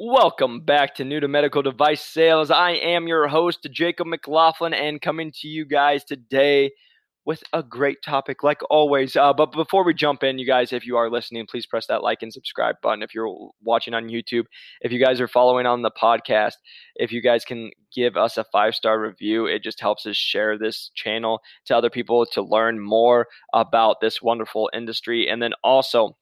Welcome back to New to Medical Device Sales. I am your host, Jacob McLaughlin, and coming to you guys today with a great topic, like always. Uh, but before we jump in, you guys, if you are listening, please press that like and subscribe button. If you're watching on YouTube, if you guys are following on the podcast, if you guys can give us a five star review, it just helps us share this channel to other people to learn more about this wonderful industry. And then also,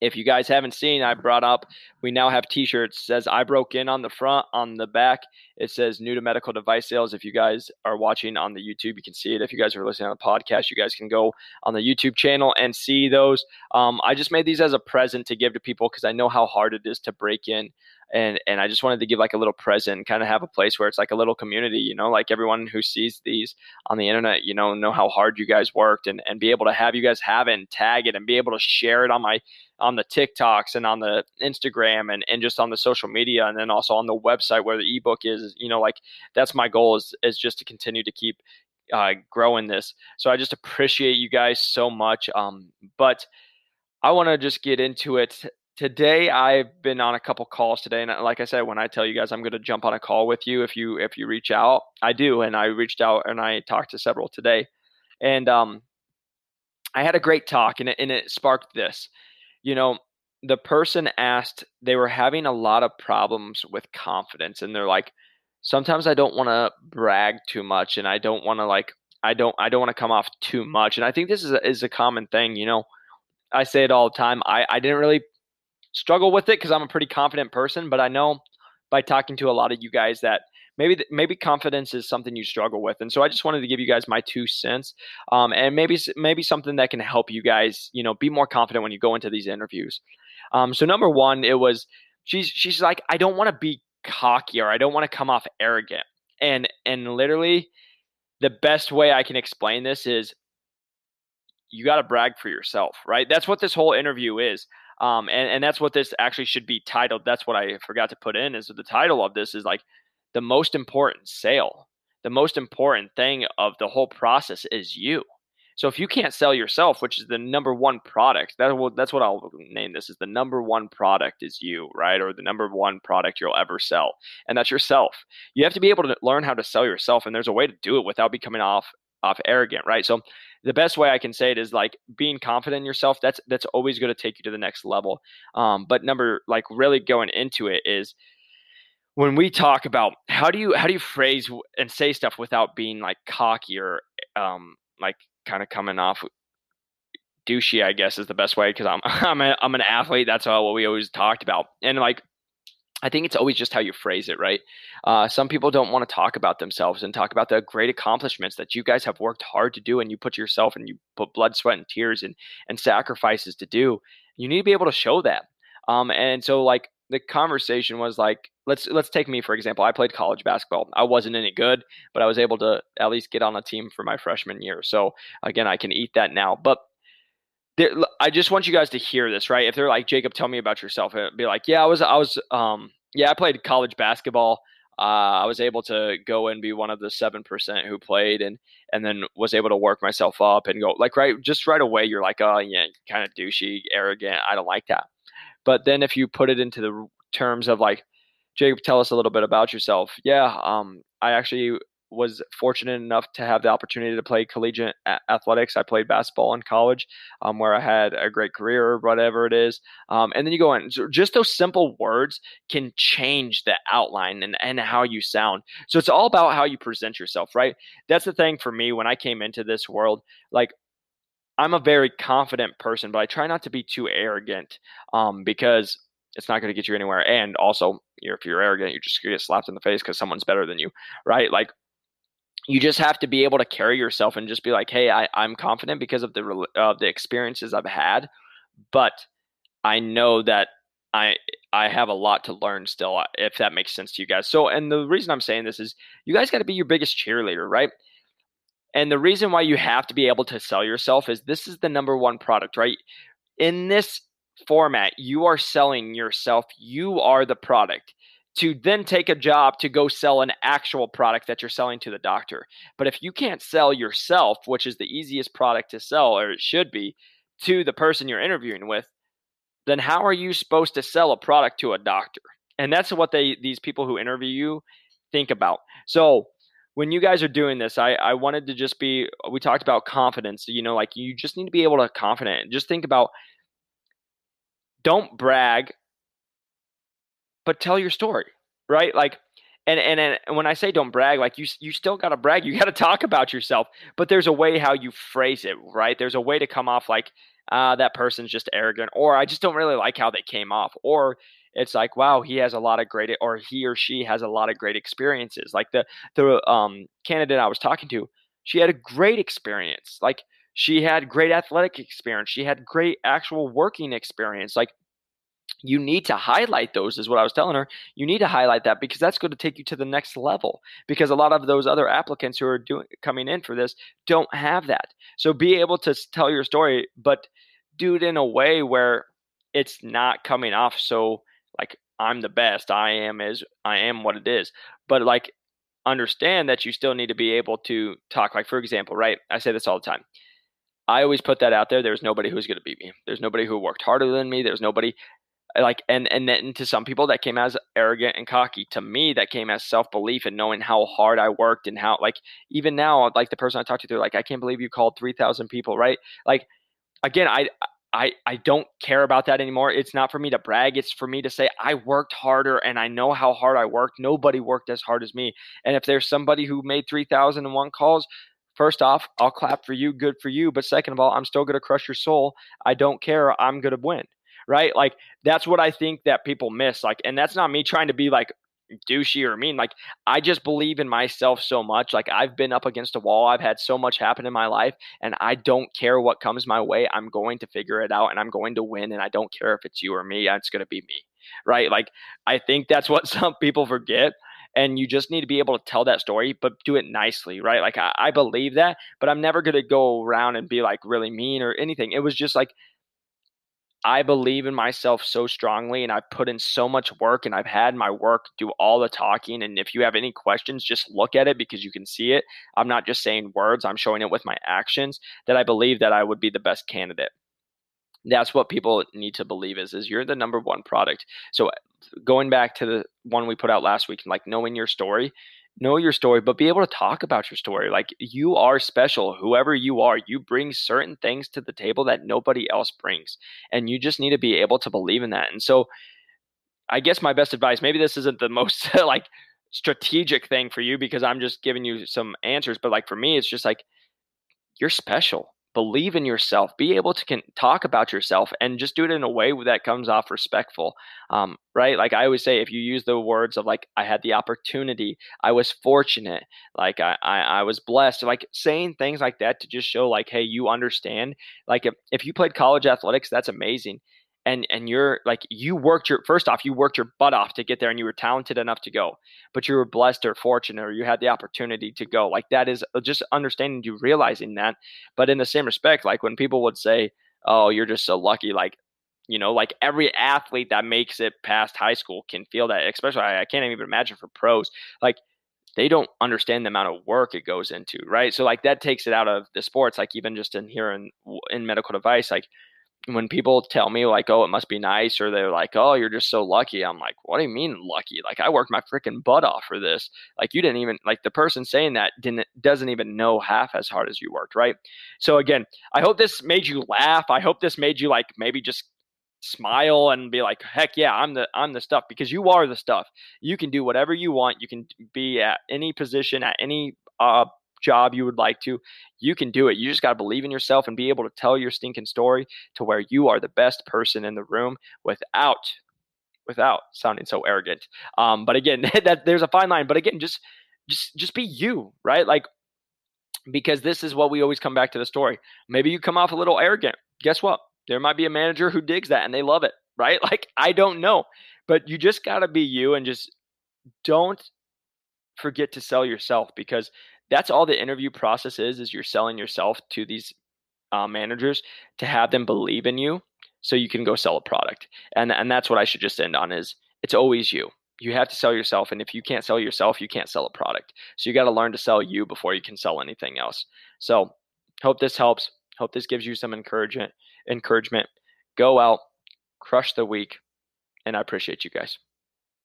if you guys haven't seen, I brought up we now have t-shirts says I broke in on the front, on the back it says new to medical device sales. If you guys are watching on the YouTube, you can see it. If you guys are listening on the podcast, you guys can go on the YouTube channel and see those. Um, I just made these as a present to give to people because I know how hard it is to break in and and I just wanted to give like a little present, kind of have a place where it's like a little community, you know, like everyone who sees these on the internet, you know, know how hard you guys worked and and be able to have you guys have it and tag it and be able to share it on my on the TikToks and on the Instagram and and just on the social media and then also on the website where the ebook is, you know, like that's my goal is is just to continue to keep uh, growing this. So I just appreciate you guys so much. Um, but I want to just get into it today i've been on a couple calls today and uh, like i said when i tell you guys i'm going to jump on a call with you if you if you reach out i do and i reached out and i talked to several today and um i had a great talk and it, and it sparked this. You know the person asked they were having a lot of problems with confidence and they're like sometimes i don't want to brag too much and i don't want to like i don't i don't want to come off too much and i think this is a, is a common thing you know? I say it all the time i i didn't really struggle with it because I'm a pretty confident person, but I know by talking to a lot of you guys that maybe maybe confidence is something you struggle with, and so I just wanted to give you guys my two cents, um, and maybe maybe something that can help you guys, you know, be more confident when you go into these interviews. Um, so number one, it was she's she's like I don't want to be cocky or I don't want to come off arrogant, and and literally the best way I can explain this is you got to brag for yourself, right? That's what this whole interview is. Um, and, and that's what this actually should be titled. That's what I forgot to put in is the title of this is like the most important sale. The most important thing of the whole process is you. So if you can't sell yourself, which is the number one product, that will, that's what I'll name this is the number one product is you, right? Or the number one product you'll ever sell. And that's yourself. You have to be able to learn how to sell yourself. And there's a way to do it without becoming off off arrogant, right? So the best way I can say it is like being confident in yourself. That's that's always going to take you to the next level. Um, but number like really going into it is when we talk about how do you how do you phrase and say stuff without being like cocky or um, like kind of coming off douchey. I guess is the best way because I'm I'm a, I'm an athlete. That's what we always talked about. And like I think it's always just how you phrase it, right? Uh, some people don't want to talk about themselves and talk about the great accomplishments that you guys have worked hard to do and you put yourself and you put blood, sweat, and tears and, and sacrifices to do. You need to be able to show that. Um, and so, like, the conversation was like, let's let's take me for example. I played college basketball. I wasn't any good, but I was able to at least get on a team for my freshman year. So again, I can eat that now. But I just want you guys to hear this, right? If they're like, Jacob, tell me about yourself, it'd be like, yeah, I was, I was, um, yeah, I played college basketball. Uh, I was able to go and be one of the seven percent who played, and and then was able to work myself up and go like right, just right away. You're like, oh yeah, kind of douchey, arrogant. I don't like that. But then if you put it into the terms of like, Jacob, tell us a little bit about yourself. Yeah, um, I actually was fortunate enough to have the opportunity to play collegiate athletics. I played basketball in college, um, where I had a great career, or whatever it is. Um, and then you go in. So just those simple words can change the outline and, and how you sound. So it's all about how you present yourself, right? That's the thing for me when I came into this world. Like I'm a very confident person, but I try not to be too arrogant um, because it's not going to get you anywhere. And also, if you're arrogant, you're just going to get slapped in the face because someone's better than you, right? Like you just have to be able to carry yourself and just be like, hey, I, I'm confident because of the uh, the experiences I've had, but I know that I I have a lot to learn still, uh, if that makes sense to you guys. So, and the reason I'm saying this is you guys got to be your biggest cheerleader, right? And the reason why you have to be able to sell yourself is this is the number one product, right? In this format, you are selling yourself. You are the product to then take a job to go sell an actual product that you're selling to the doctor. But if you can't sell yourself, which is the easiest product to sell, or it should be, to the person you're interviewing with, then how are you supposed to sell a product to a doctor? and that's what they these people who interview you think about. So when you guys are doing this, I, I wanted to just be, we talked about confidence. You know, like you just need to be able to confident. Just think about, don't brag, but tell your story, right? Like, and, and and when I say don't brag, like you you still got to brag. You got to talk about yourself, but there's a way how you phrase it, right? There's a way to come off like uh, that person's just arrogant, or I just don't really like how they came off, or it's like wow he has a lot of great or he or she has a lot of great experiences like the the um candidate i was talking to she had a great experience like she had great athletic experience she had great actual working experience like you need to highlight those is what i was telling her you need to highlight that because that's going to take you to the next level because a lot of those other applicants who are doing coming in for this don't have that so be able to tell your story but do it in a way where it's not coming off so like I'm the best. I am is I am what it is. But like understand that you still need to be able to talk. Like for example, right? I say this all the time. I always put that out there. There's nobody who's going to beat me. There's nobody who worked harder than me. There's nobody like and and then to some people that came as arrogant and cocky. To me, that came as self belief and knowing how hard I worked and how like even now, like the person I talked to, they're like, I can't believe you called three thousand people, right? Like again, I I, I don't care about that anymore. It's not for me to brag. It's for me to say I worked harder and I know how hard I worked. Nobody worked as hard as me. And if there's somebody who made 3,001 calls, first off, I'll clap for you. Good for you. But second of all, I'm still going to crush your soul. I don't care. I'm going to win. Right. Like that's what I think that people miss. Like, and that's not me trying to be like, douchey or mean. Like I just believe in myself so much. Like I've been up against a wall. I've had so much happen in my life and I don't care what comes my way. I'm going to figure it out and I'm going to win and I don't care if it's you or me. It's going to be me. Right? Like I think that's what some people forget and you just need to be able to tell that story but do it nicely right like I, I believe that but i'm never going to go around and be like really mean or anything it was just like I believe in myself so strongly and I've put in so much work and I've had my work do all the talking. And if you have any questions, just look at it because you can see it. I'm not just saying words, I'm showing it with my actions that I believe that I would be the best candidate. That's what people need to believe is is you're the number one product. So going back to the one we put out last week, like knowing your story, know your story, but be able to talk about your story. Like you are special, whoever you are. You bring certain things to the table that nobody else brings. And you just need to be able to believe in that. And so I guess my best advice, maybe this isn't the most like strategic thing for you because I'm just giving you some answers, but like for me, it's just like you're special believe in yourself be able to can, talk about yourself and just do it in a way that comes off respectful um, right? Like i always say if you use the words of like i had the opportunity i was fortunate like i i, I was blessed like saying things like that to just show like hey you understand? Like if, if you played college athletics that's amazing and and you're like you worked your first off you worked your butt off to get there and you were talented enough to go but you were blessed or fortunate or you had the opportunity to go like that is uh, just understanding you realizing that but in the same respect like when people would say oh you're just so lucky like you know like every athlete that makes it past high school can feel that especially i, I can't even imagine for pros like they don't understand the amount of work it goes into right? So like that takes it out of the sports like even just in here in in medical device like when people tell me like, oh, it must be nice, or they're like, oh, you're just so lucky. I'm like, what do you mean lucky? Like I worked my freaking butt off for this. Like you didn't even like the person saying that didn't doesn't even know half as hard as you worked, right? So again, I hope this made you laugh. I hope this made you like maybe just smile and be like heck yeah i'm the i'm the stuff because you are the stuff you can do whatever you want you can be at any position at any uh, job you would like to, you can do it. You just got to believe in yourself and be able to tell your stinking story to where you are the best person in the room without without sounding so arrogant. Um, but again, that there's a fine line. But again, just just just be you, right? Like because this is what we always come back to the story. Maybe you come off a little arrogant. Guess what? There might be a manager who digs that and they love it, right? Like I don't know. But you just got to be you and just don't forget to sell yourself because that's all the interview process is is you're selling yourself to these uh, managers to have them believe in you so you can go sell a product. And and that's what i should just end on is it's always you. You have to sell yourself and if you can't sell yourself you can't sell a product. So you got to learn to sell you before you can sell anything else. So hope this helps. Hope this gives you some encouragement encouragement. Go out crush the week and i appreciate you guys